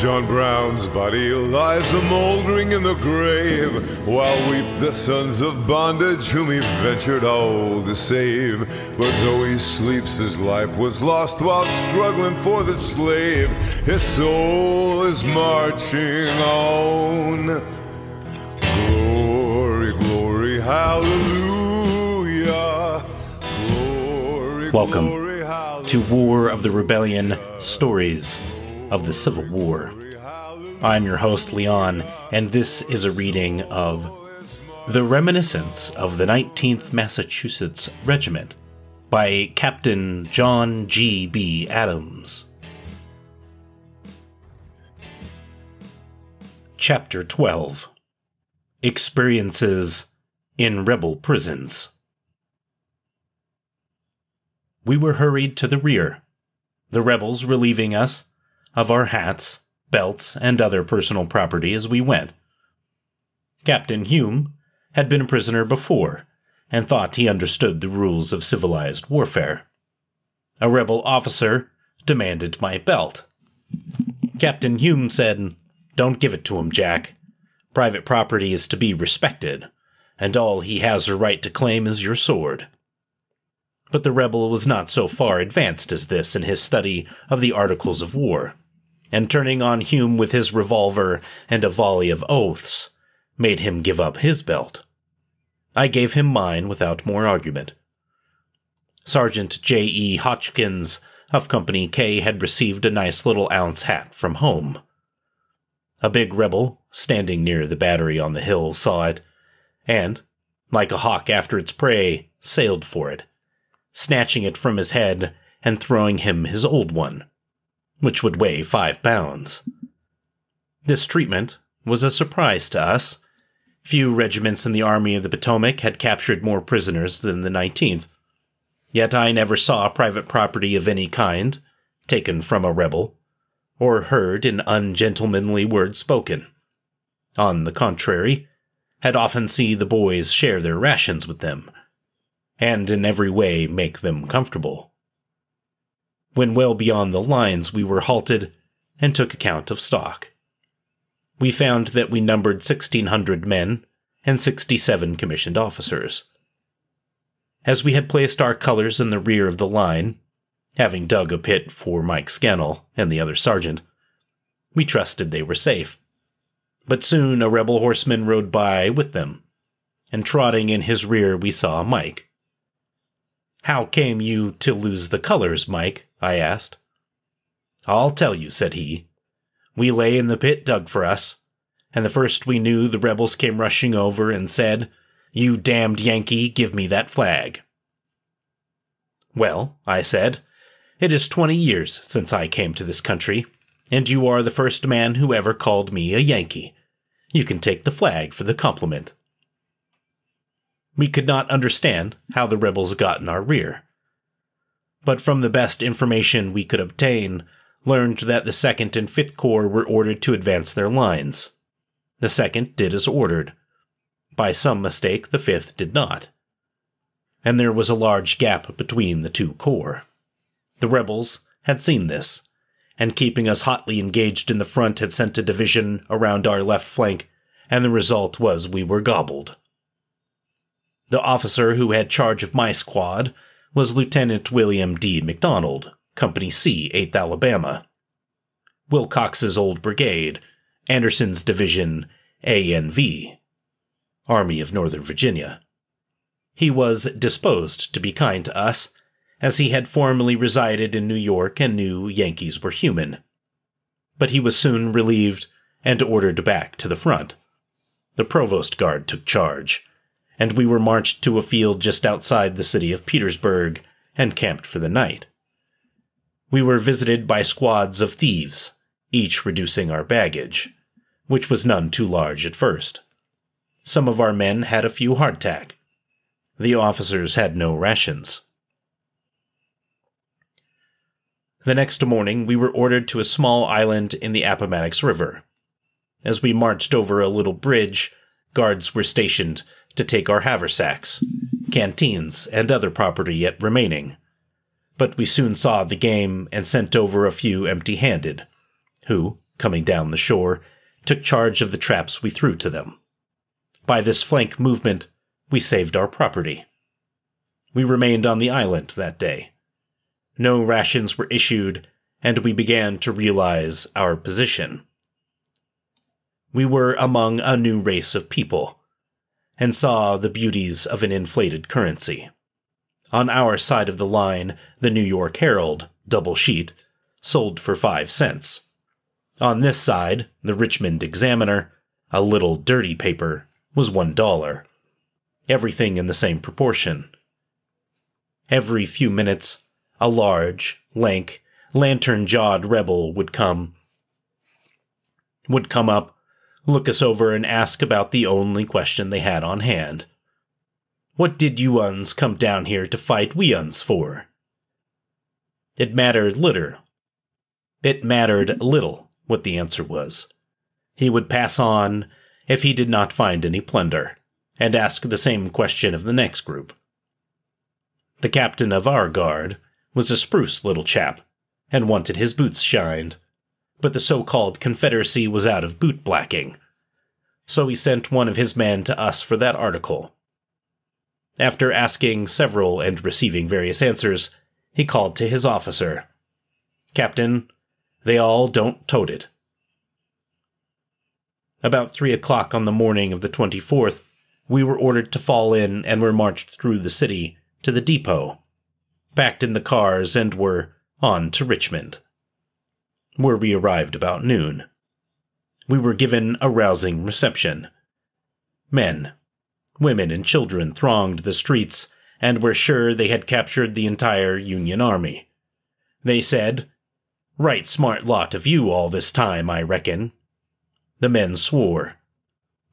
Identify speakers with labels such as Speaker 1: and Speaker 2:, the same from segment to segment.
Speaker 1: John Brown's body lies a mouldering in the grave, while weep the sons of bondage whom he ventured all to save. But though he sleeps, his life was lost while struggling for the slave. His soul is marching on. Glory, glory, hallelujah. Glory,
Speaker 2: Welcome
Speaker 1: glory, hallelujah.
Speaker 2: to War of the Rebellion Stories of the Civil War. I'm your host, Leon, and this is a reading of The Reminiscence of the 19th Massachusetts Regiment by Captain John G. B. Adams. Chapter 12 Experiences in Rebel Prisons. We were hurried to the rear, the rebels relieving us of our hats, belts, and other personal property as we went. Captain Hume had been a prisoner before and thought he understood the rules of civilized warfare. A rebel officer demanded my belt. Captain Hume said, Don't give it to him, Jack. Private property is to be respected, and all he has a right to claim is your sword. But the rebel was not so far advanced as this in his study of the Articles of War, and turning on Hume with his revolver and a volley of oaths, made him give up his belt. I gave him mine without more argument. Sergeant J. E. Hotchkins of Company K had received a nice little ounce hat from home. A big rebel, standing near the battery on the hill, saw it, and, like a hawk after its prey, sailed for it, snatching it from his head and throwing him his old one, which would weigh five pounds. This treatment was a surprise to us. Few regiments in the Army of the Potomac had captured more prisoners than the 19th. Yet I never saw private property of any kind taken from a rebel, or heard an ungentlemanly word spoken. On the contrary, had often seen the boys share their rations with them, and in every way make them comfortable. When well beyond the lines, we were halted and took account of stock. We found that we numbered 1,600 men and 67 commissioned officers. As we had placed our colors in the rear of the line, having dug a pit for Mike Scannell and the other sergeant, we trusted they were safe. But soon a rebel horseman rode by with them, and trotting in his rear we saw Mike. How came you to lose the colors, Mike? I asked. I'll tell you, said he. We lay in the pit dug for us, and the first we knew the rebels came rushing over and said, You damned Yankee, give me that flag. Well, I said, it is twenty years since I came to this country, and you are the first man who ever called me a Yankee. You can take the flag for the compliment. We could not understand how the rebels got in our rear. But from the best information we could obtain, learned that the 2nd and 5th Corps were ordered to advance their lines. The 2nd did as ordered. By some mistake, the 5th did not. And there was a large gap between the two corps. The rebels had seen this, and keeping us hotly engaged in the front had sent a division around our left flank, and the result was we were gobbled. The officer who had charge of my squad was Lieutenant William D. McDonald, Company C, 8th Alabama. Wilcox's old brigade, Anderson's division, ANV, Army of Northern Virginia. He was disposed to be kind to us, as he had formerly resided in New York and knew Yankees were human. But he was soon relieved and ordered back to the front. The provost guard took charge, and we were marched to a field just outside the city of Petersburg and camped for the night. We were visited by squads of thieves, each reducing our baggage, which was none too large at first. Some of our men had a few hardtack. The officers had no rations. The next morning, we were ordered to a small island in the Appomattox River. As we marched over a little bridge, guards were stationed to take our haversacks, canteens, and other property yet remaining. But we soon saw the game and sent over a few empty handed, who, coming down the shore, took charge of the traps we threw to them. By this flank movement, we saved our property. We remained on the island that day. No rations were issued, and we began to realize our position. We were among a new race of people, and saw the beauties of an inflated currency. On our side of the line, the New York Herald, double sheet, sold for five cents. On this side, the Richmond Examiner, a little dirty paper, was one dollar. Everything in the same proportion. Every few minutes, a large, lank, lantern-jawed rebel would come would come up, look us over, and ask about the only question they had on hand. What did you uns come down here to fight we uns for? It mattered little. It mattered little what the answer was. He would pass on if he did not find any plunder, and ask the same question of the next group. The captain of our guard was a spruce little chap, and wanted his boots shined, but the so-called Confederacy was out of boot blacking, so he sent one of his men to us for that article. After asking several and receiving various answers, he called to his officer. Captain, they all don't tote it. About three o'clock on the morning of the 24th, we were ordered to fall in and were marched through the city to the depot, packed in the cars, and were on to Richmond, where we arrived about noon. We were given a rousing reception. Men, women, and children thronged the streets and were sure they had captured the entire Union Army. They said, Right smart lot of you all this time, I reckon. The men swore.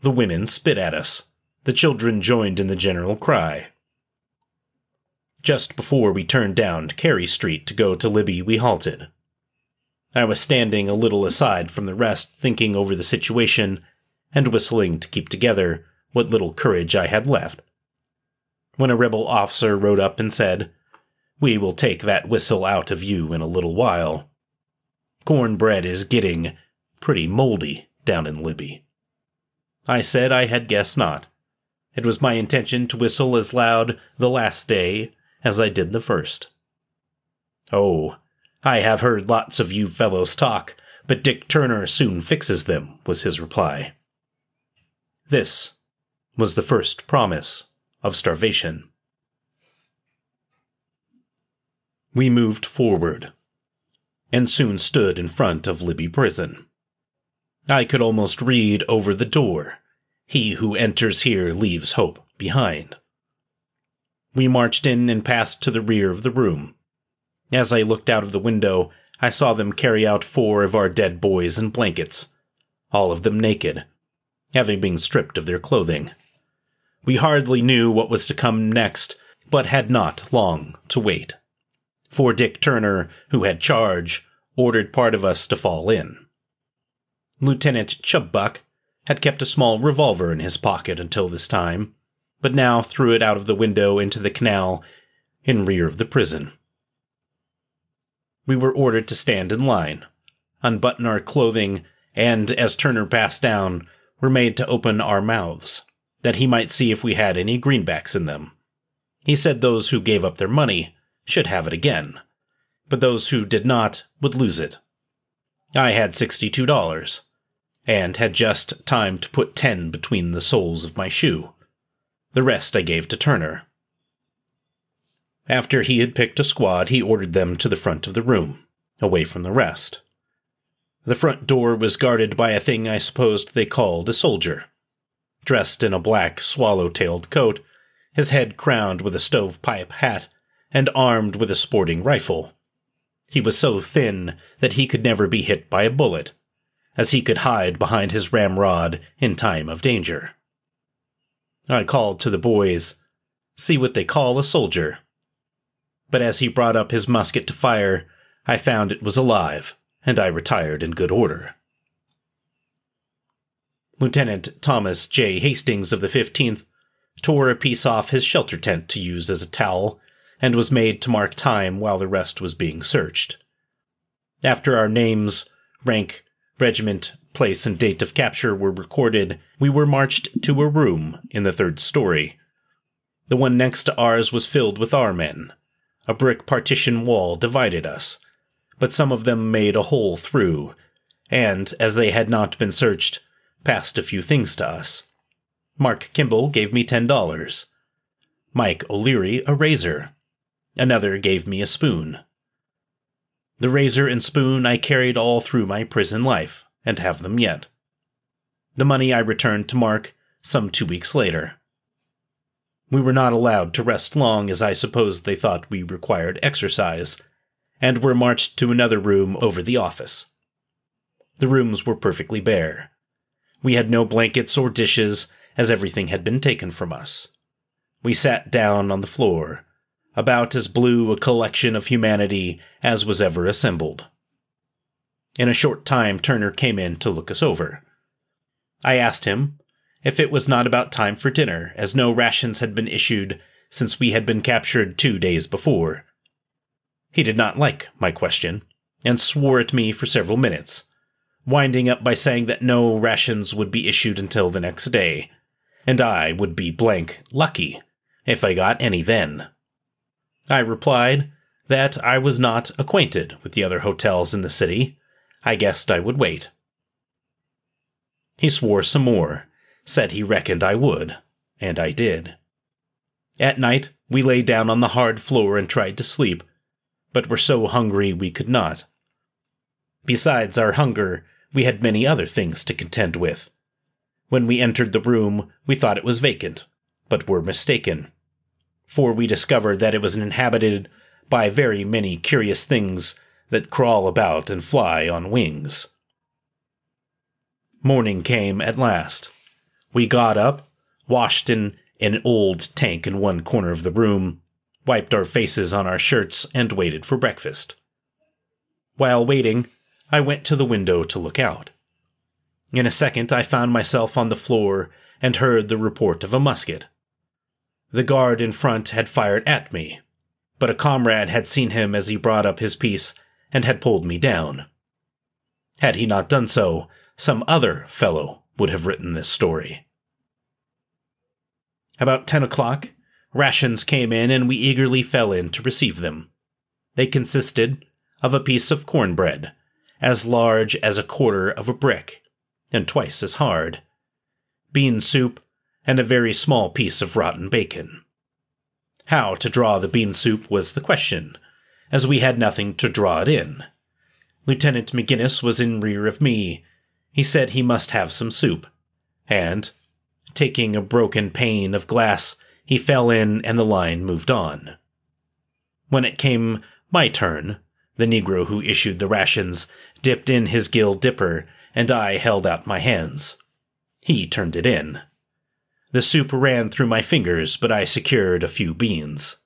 Speaker 2: The women spit at us. The children joined in the general cry. Just before we turned down Cary Street to go to Libby, we halted. I was standing a little aside from the rest, thinking over the situation and whistling to keep together what little courage I had left. When a rebel officer rode up and said, We will take that whistle out of you in a little while. Cornbread is getting pretty moldy down in Libby. I said I had guessed not. It was my intention to whistle as loud the last day as I did the first. Oh, I have heard lots of you fellows talk, but Dick Turner soon fixes them, was his reply. This was the first promise of starvation. We moved forward, and soon stood in front of Libby Prison. I could almost read over the door, He who enters here leaves hope behind. We marched in and passed to the rear of the room. As I looked out of the window, I saw them carry out four of our dead boys in blankets, all of them naked, having been stripped of their clothing. We hardly knew what was to come next, but had not long to wait. For Dick Turner, who had charge, ordered part of us to fall in. Lieutenant Chubbuck had kept a small revolver in his pocket until this time, but now threw it out of the window into the canal in rear of the prison. We were ordered to stand in line, unbutton our clothing, and, as Turner passed down, were made to open our mouths, that he might see if we had any greenbacks in them. He said those who gave up their money should have it again, but those who did not would lose it. I had sixty-two dollars, and had just time to put ten between the soles of my shoe. The rest I gave to Turner. After he had picked a squad, he ordered them to the front of the room, away from the rest. The front door was guarded by a thing I supposed they called a soldier. Dressed in a black swallow tailed coat, his head crowned with a stovepipe hat, and armed with a sporting rifle. He was so thin that he could never be hit by a bullet, as he could hide behind his ramrod in time of danger. I called to the boys, See what they call a soldier. But as he brought up his musket to fire, I found it was alive, and I retired in good order. Lieutenant Thomas J. Hastings of the 15th tore a piece off his shelter tent to use as a towel, and was made to mark time while the rest was being searched. After our names, rank, regiment, place, and date of capture were recorded, we were marched to a room in the third story. The one next to ours was filled with our men. A brick partition wall divided us, but some of them made a hole through, and, as they had not been searched, passed a few things to us. Mark Kimball gave me ten dollars. Mike O'Leary a razor. Another gave me a spoon. The razor and spoon I carried all through my prison life, and have them yet. The money I returned to Mark some two weeks later. We were not allowed to rest long, as I suppose they thought we required exercise, and were marched to another room over the office. The rooms were perfectly bare. We had no blankets or dishes, as everything had been taken from us. We sat down on the floor, about as blue a collection of humanity as was ever assembled. In a short time, Turner came in to look us over. I asked him if it was not about time for dinner, as no rations had been issued since we had been captured two days before. He did not like my question, and swore at me for several minutes, winding up by saying that no rations would be issued until the next day, and I would be blank lucky if I got any then. I replied that I was not acquainted with the other hotels in the city. I guessed I would wait. He swore some more, said he reckoned I would, and I did. At night, we lay down on the hard floor and tried to sleep, but were so hungry we could not. Besides our hunger, we had many other things to contend with. When we entered the room, we thought it was vacant, but were mistaken for we discovered that it was inhabited by very many curious things that crawl about and fly on wings. Morning came at last. We got up, washed in an old tank in one corner of the room, wiped our faces on our shirts, and waited for breakfast. While waiting, I went to the window to look out. In a second, I found myself on the floor and heard the report of a musket. The guard in front had fired at me, but a comrade had seen him as he brought up his piece and had pulled me down. Had he not done so, some other fellow would have written this story. About ten o'clock, rations came in and we eagerly fell in to receive them. They consisted of a piece of cornbread, as large as a quarter of a brick, and twice as hard, bean soup, and a very small piece of rotten bacon. How to draw the bean soup was the question, as we had nothing to draw it in. Lieutenant McGinnis was in rear of me. He said he must have some soup, and, taking a broken pane of glass, he fell in and the line moved on. When it came my turn, the Negro who issued the rations dipped in his gill dipper, and I held out my hands. He turned it in. The soup ran through my fingers, but I secured a few beans.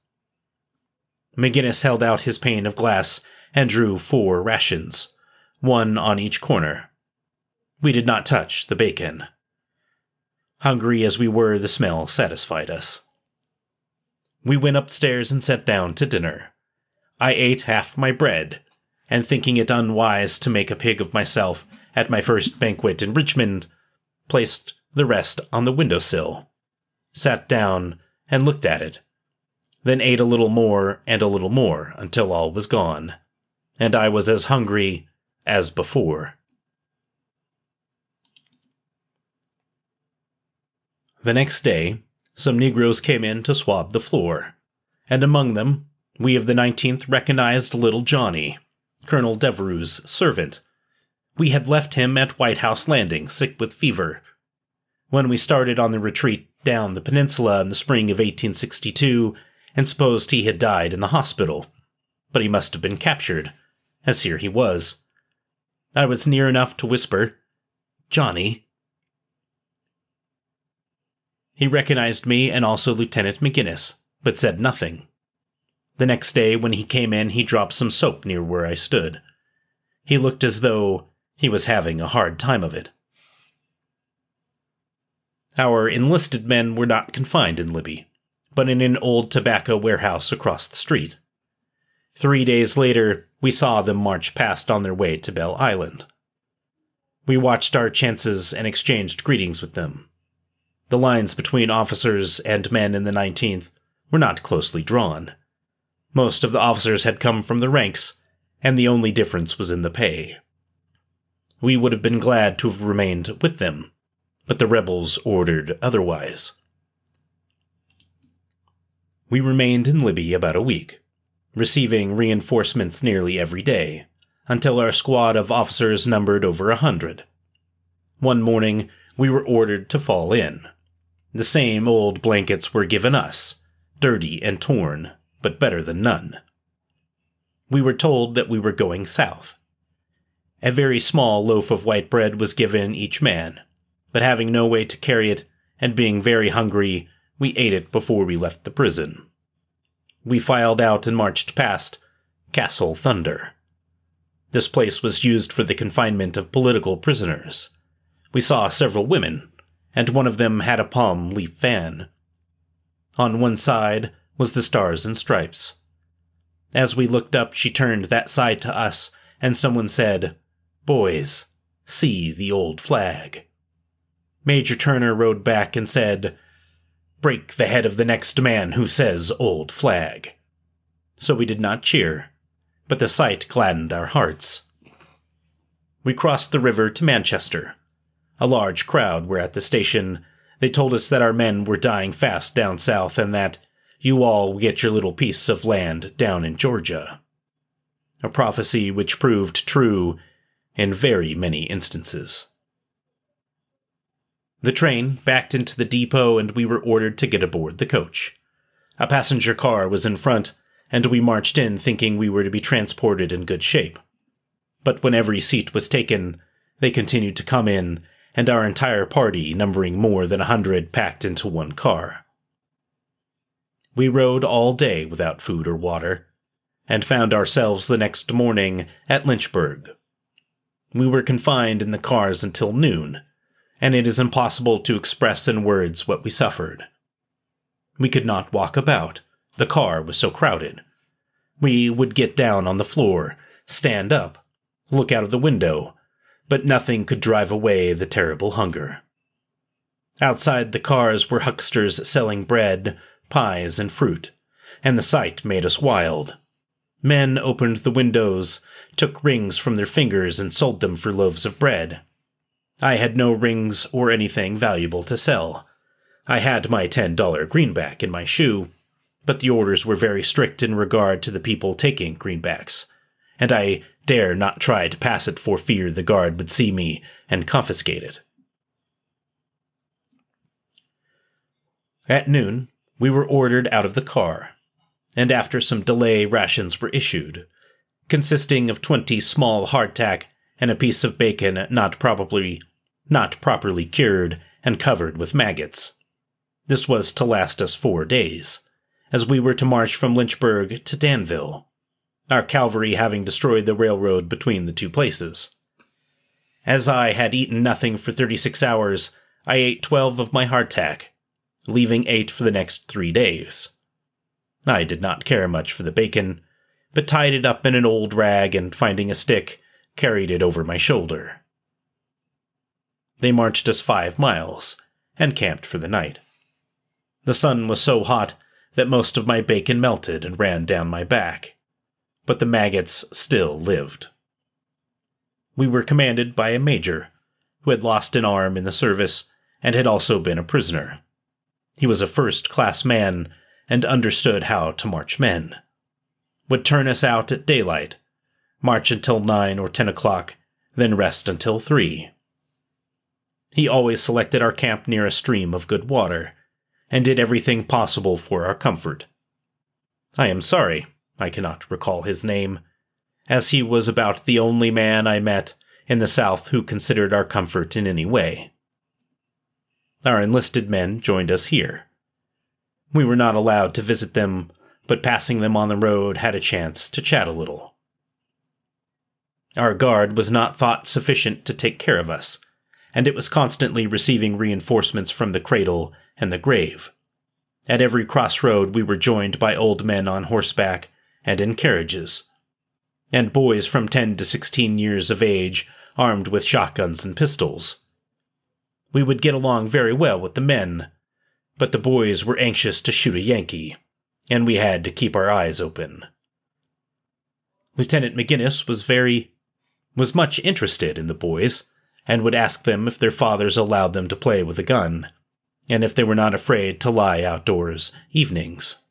Speaker 2: McGinnis held out his pane of glass and drew four rations, one on each corner. We did not touch the bacon. Hungry as we were, the smell satisfied us. We went upstairs and sat down to dinner. I ate half my bread, and thinking it unwise to make a pig of myself at my first banquet in Richmond, placed the rest on the window sill, sat down, and looked at it, then ate a little more and a little more until all was gone, and I was as hungry as before. The next day, some Negroes came in to swab the floor, and among them, we of the 19th recognized little Johnny, Colonel Devereux's servant. We had left him at White House Landing, sick with fever, when we started on the retreat down the peninsula in the spring of 1862 and supposed he had died in the hospital. But he must have been captured, as here he was. I was near enough to whisper, Johnny. He recognized me and also Lieutenant McGinnis, but said nothing. The next day, when he came in, he dropped some soap near where I stood. He looked as though he was having a hard time of it. Our enlisted men were not confined in Libby, but in an old tobacco warehouse across the street. Three days later, we saw them march past on their way to Belle Island. We watched our chances and exchanged greetings with them. The lines between officers and men in the 19th were not closely drawn. Most of the officers had come from the ranks, and the only difference was in the pay. We would have been glad to have remained with them, but the rebels ordered otherwise. We remained in Libby about a week, receiving reinforcements nearly every day, until our squad of officers numbered over a hundred. One morning, we were ordered to fall in. The same old blankets were given us, dirty and torn, but better than none. We were told that we were going south. A very small loaf of white bread was given each man, but having no way to carry it, and being very hungry, we ate it before we left the prison. We filed out and marched past Castle Thunder. This place was used for the confinement of political prisoners. We saw several women, and one of them had a palm leaf fan. On one side was the Stars and Stripes. As we looked up, she turned that side to us, and someone said, Boys, see the old flag. Major Turner rode back and said, Break the head of the next man who says old flag. So we did not cheer, but the sight gladdened our hearts. We crossed the river to Manchester. A large crowd were at the station. They told us that our men were dying fast down south and that you all get your little piece of land down in Georgia. A prophecy which proved true in very many instances. The train backed into the depot and we were ordered to get aboard the coach. A passenger car was in front, and we marched in thinking we were to be transported in good shape. But when every seat was taken, they continued to come in, and our entire party, numbering more than a hundred, packed into one car. We rode all day without food or water, and found ourselves the next morning at Lynchburg. We were confined in the cars until noon, and it is impossible to express in words what we suffered. We could not walk about, the car was so crowded. We would get down on the floor, stand up, look out of the window, but nothing could drive away the terrible hunger. Outside the cars were hucksters selling bread, pies, and fruit, and the sight made us wild. Men opened the windows, took rings from their fingers, and sold them for loaves of bread. I had no rings or anything valuable to sell. I had my $10 greenback in my shoe, but the orders were very strict in regard to the people taking greenbacks, and I dare not try to pass it for fear the guard would see me and confiscate it. At noon, we were ordered out of the car, and after some delay, rations were issued, consisting of twenty small hardtack and a piece of bacon not probably not properly cured and covered with maggots. This was to last us four days, as we were to march from Lynchburg to Danville, our cavalry having destroyed the railroad between the two places. As I had eaten nothing for thirty six hours, I ate twelve of my hardtack, leaving eight for the next three days. I did not care much for the bacon, but tied it up in an old rag and finding a stick, carried it over my shoulder. They marched us five miles and camped for the night. The sun was so hot that most of my bacon melted and ran down my back, but the maggots still lived. We were commanded by a major who had lost an arm in the service and had also been a prisoner. He was a first class man and understood how to march men. Would turn us out at daylight, march until nine or ten o'clock, then rest until three. He always selected our camp near a stream of good water, and did everything possible for our comfort. I am sorry I cannot recall his name, as he was about the only man I met in the South who considered our comfort in any way. Our enlisted men joined us here. We were not allowed to visit them, but passing them on the road had a chance to chat a little. Our guard was not thought sufficient to take care of us, and it was constantly receiving reinforcements from the cradle and the grave. At every crossroad we were joined by old men on horseback and in carriages, and boys from ten to sixteen years of age armed with shotguns and pistols. We would get along very well with the men, but the boys were anxious to shoot a Yankee, and we had to keep our eyes open. Lieutenant McGinnis was very was much interested in the boys and would ask them if their fathers allowed them to play with a gun, and if they were not afraid to lie outdoors evenings.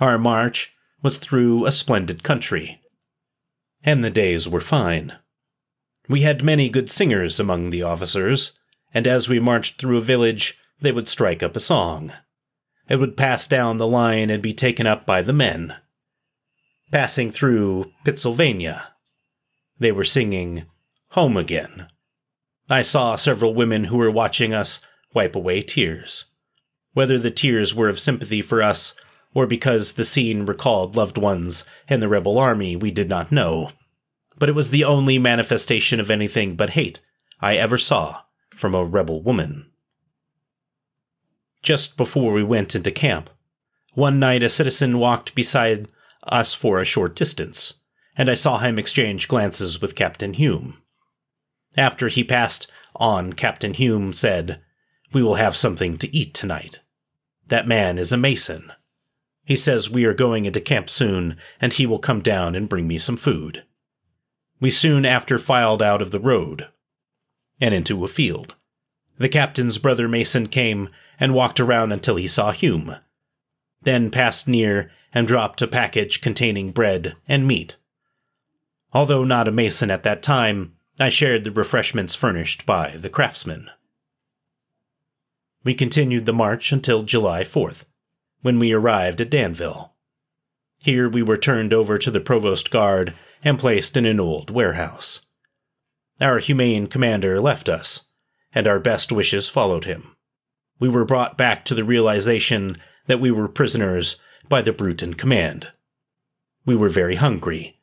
Speaker 2: Our march was through a splendid country, and the days were fine. We had many good singers among the officers, and as we marched through a village, they would strike up a song. It would pass down the line and be taken up by the men. Passing through Pittsylvania, they were singing Home Again. I saw several women who were watching us wipe away tears. Whether the tears were of sympathy for us or because the scene recalled loved ones in the rebel army, we did not know. But it was the only manifestation of anything but hate I ever saw from a rebel woman. Just before we went into camp, one night a citizen walked beside us for a short distance, and I saw him exchange glances with Captain Hume. After he passed on, Captain Hume said, We will have something to eat tonight. That man is a mason. He says we are going into camp soon, and he will come down and bring me some food. We soon after filed out of the road and into a field. The captain's brother Mason came and walked around until he saw Hume, then passed near and dropped a package containing bread and meat. Although not a mason at that time, I shared the refreshments furnished by the craftsman. We continued the march until July 4th, when we arrived at Danville. Here we were turned over to the provost guard and placed in an old warehouse. Our humane commander left us, and our best wishes followed him. We were brought back to the realization that we were prisoners by the brute in command. We were very hungry,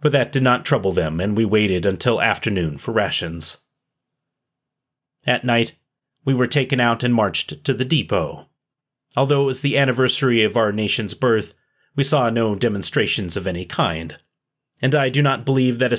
Speaker 2: but that did not trouble them, and we waited until afternoon for rations. At night, we were taken out and marched to the depot. Although it was the anniversary of our nation's birth, we saw no demonstrations of any kind, and I do not believe that a